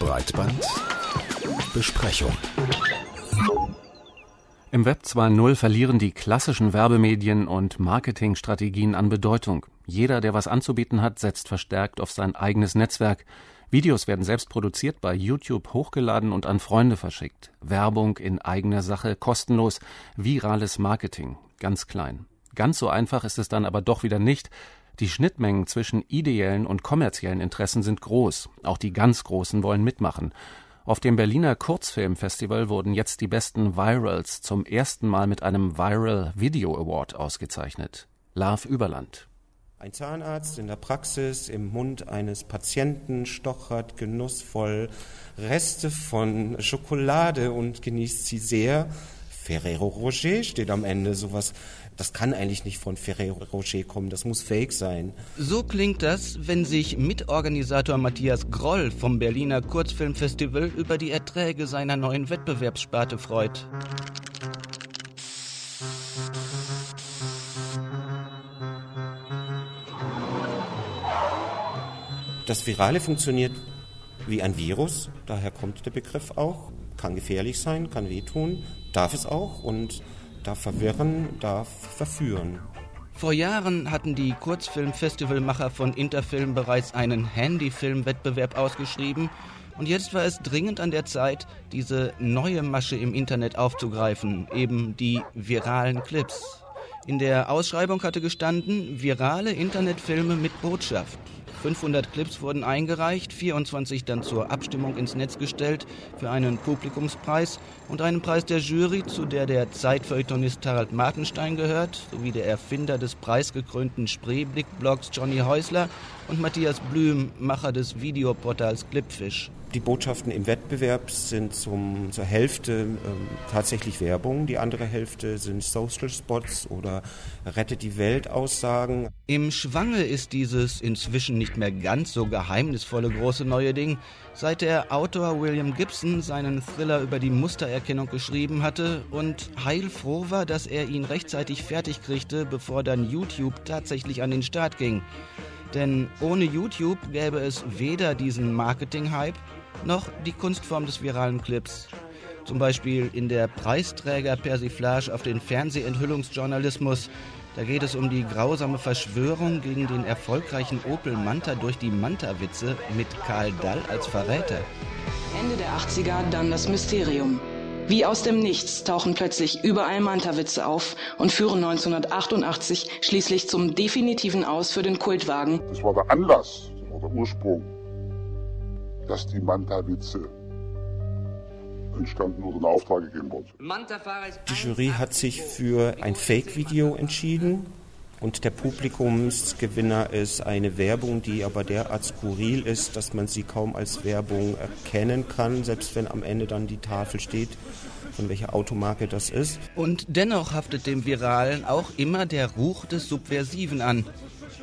Breitband Im Web 2.0 verlieren die klassischen Werbemedien und Marketingstrategien an Bedeutung. Jeder, der was anzubieten hat, setzt verstärkt auf sein eigenes Netzwerk. Videos werden selbst produziert, bei YouTube hochgeladen und an Freunde verschickt. Werbung in eigener Sache, kostenlos, virales Marketing, ganz klein. Ganz so einfach ist es dann aber doch wieder nicht. Die Schnittmengen zwischen ideellen und kommerziellen Interessen sind groß. Auch die ganz Großen wollen mitmachen. Auf dem Berliner Kurzfilmfestival wurden jetzt die besten Virals zum ersten Mal mit einem Viral Video Award ausgezeichnet. Love Überland. Ein Zahnarzt in der Praxis im Mund eines Patienten stochert genussvoll Reste von Schokolade und genießt sie sehr. Ferrero Rocher steht am Ende. Sowas, das kann eigentlich nicht von Ferrero Rocher kommen. Das muss fake sein. So klingt das, wenn sich Mitorganisator Matthias Groll vom Berliner Kurzfilmfestival über die Erträge seiner neuen Wettbewerbssparte freut. Das Virale funktioniert wie ein Virus, daher kommt der Begriff auch. Kann gefährlich sein, kann wehtun, darf es auch und darf verwirren, darf verführen. Vor Jahren hatten die Kurzfilmfestivalmacher von Interfilm bereits einen Handyfilmwettbewerb ausgeschrieben und jetzt war es dringend an der Zeit, diese neue Masche im Internet aufzugreifen, eben die viralen Clips. In der Ausschreibung hatte gestanden, virale Internetfilme mit Botschaft. 500 Clips wurden eingereicht, 24 dann zur Abstimmung ins Netz gestellt für einen Publikumspreis und einen Preis der Jury, zu der der Zeitfeuilletonist Harald Martenstein gehört, sowie der Erfinder des preisgekrönten Spreeblick-Blogs Johnny Häusler und Matthias Blüm, Macher des Videoportals Clipfish. Die Botschaften im Wettbewerb sind zum, zur Hälfte ähm, tatsächlich Werbung, die andere Hälfte sind Social Spots oder Rette die Welt Aussagen. Im Schwange ist dieses inzwischen nicht mehr ganz so geheimnisvolle große neue Ding, seit der Autor William Gibson seinen Thriller über die Mustererkennung geschrieben hatte und heilfroh war, dass er ihn rechtzeitig fertig kriegte, bevor dann YouTube tatsächlich an den Start ging. Denn ohne YouTube gäbe es weder diesen Marketing-Hype noch die Kunstform des viralen Clips. Zum Beispiel in der Preisträger-Persiflage auf den Fernsehenthüllungsjournalismus. Da geht es um die grausame Verschwörung gegen den erfolgreichen Opel Manta durch die Manta-Witze mit Karl Dall als Verräter. Ende der 80er dann das Mysterium. Wie aus dem Nichts tauchen plötzlich überall Manta-Witze auf und führen 1988 schließlich zum definitiven Aus für den Kultwagen. Das war der Anlass, das war der Ursprung dass die Manta-Witze entstanden oder in Auftrag gegeben wurden. Die Jury hat sich für ein Fake-Video entschieden und der Publikumsgewinner ist eine Werbung, die aber derart skurril ist, dass man sie kaum als Werbung erkennen kann, selbst wenn am Ende dann die Tafel steht, von welcher Automarke das ist. Und dennoch haftet dem Viralen auch immer der Ruch des Subversiven an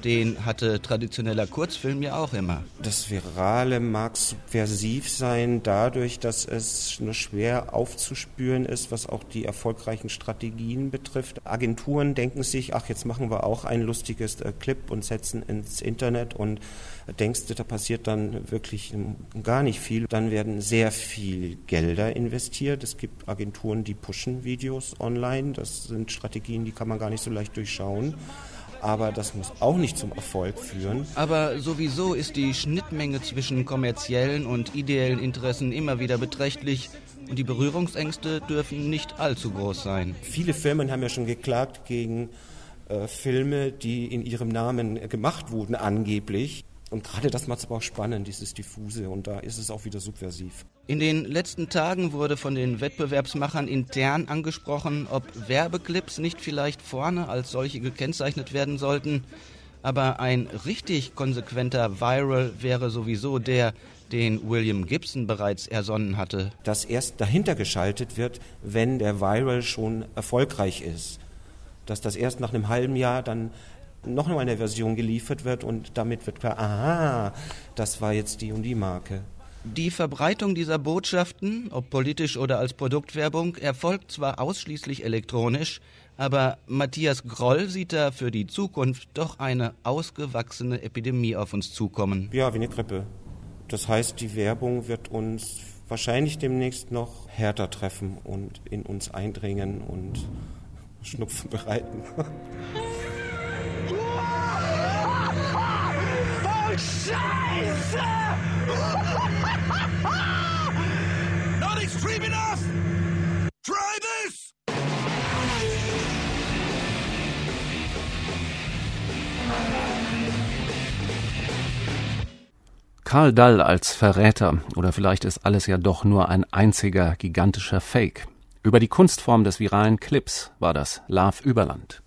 den hatte traditioneller Kurzfilm ja auch immer. Das Virale mag subversiv sein, dadurch, dass es nur schwer aufzuspüren ist, was auch die erfolgreichen Strategien betrifft. Agenturen denken sich, ach, jetzt machen wir auch ein lustiges äh, Clip und setzen ins Internet und denkst da passiert dann wirklich gar nicht viel. Dann werden sehr viel Gelder investiert. Es gibt Agenturen, die pushen Videos online. Das sind Strategien, die kann man gar nicht so leicht durchschauen aber das muss auch nicht zum Erfolg führen. Aber sowieso ist die Schnittmenge zwischen kommerziellen und ideellen Interessen immer wieder beträchtlich und die Berührungsängste dürfen nicht allzu groß sein. Viele Firmen haben ja schon geklagt gegen äh, Filme, die in ihrem Namen gemacht wurden, angeblich. Und gerade das macht es aber auch spannend, dieses Diffuse, und da ist es auch wieder subversiv. In den letzten Tagen wurde von den Wettbewerbsmachern intern angesprochen, ob Werbeclips nicht vielleicht vorne als solche gekennzeichnet werden sollten. Aber ein richtig konsequenter Viral wäre sowieso der, den William Gibson bereits ersonnen hatte. Dass erst dahinter geschaltet wird, wenn der Viral schon erfolgreich ist. Dass das erst nach einem halben Jahr dann noch eine Version geliefert wird und damit wird klar, aha, das war jetzt die und die Marke. Die Verbreitung dieser Botschaften, ob politisch oder als Produktwerbung, erfolgt zwar ausschließlich elektronisch, aber Matthias Groll sieht da für die Zukunft doch eine ausgewachsene Epidemie auf uns zukommen. Ja, wie eine Grippe. Das heißt, die Werbung wird uns wahrscheinlich demnächst noch härter treffen und in uns eindringen und Schnupfen bereiten. Scheiße! Not extreme enough! Try this! Karl Dall als Verräter oder vielleicht ist alles ja doch nur ein einziger gigantischer Fake. Über die Kunstform des viralen Clips war das Love Überland.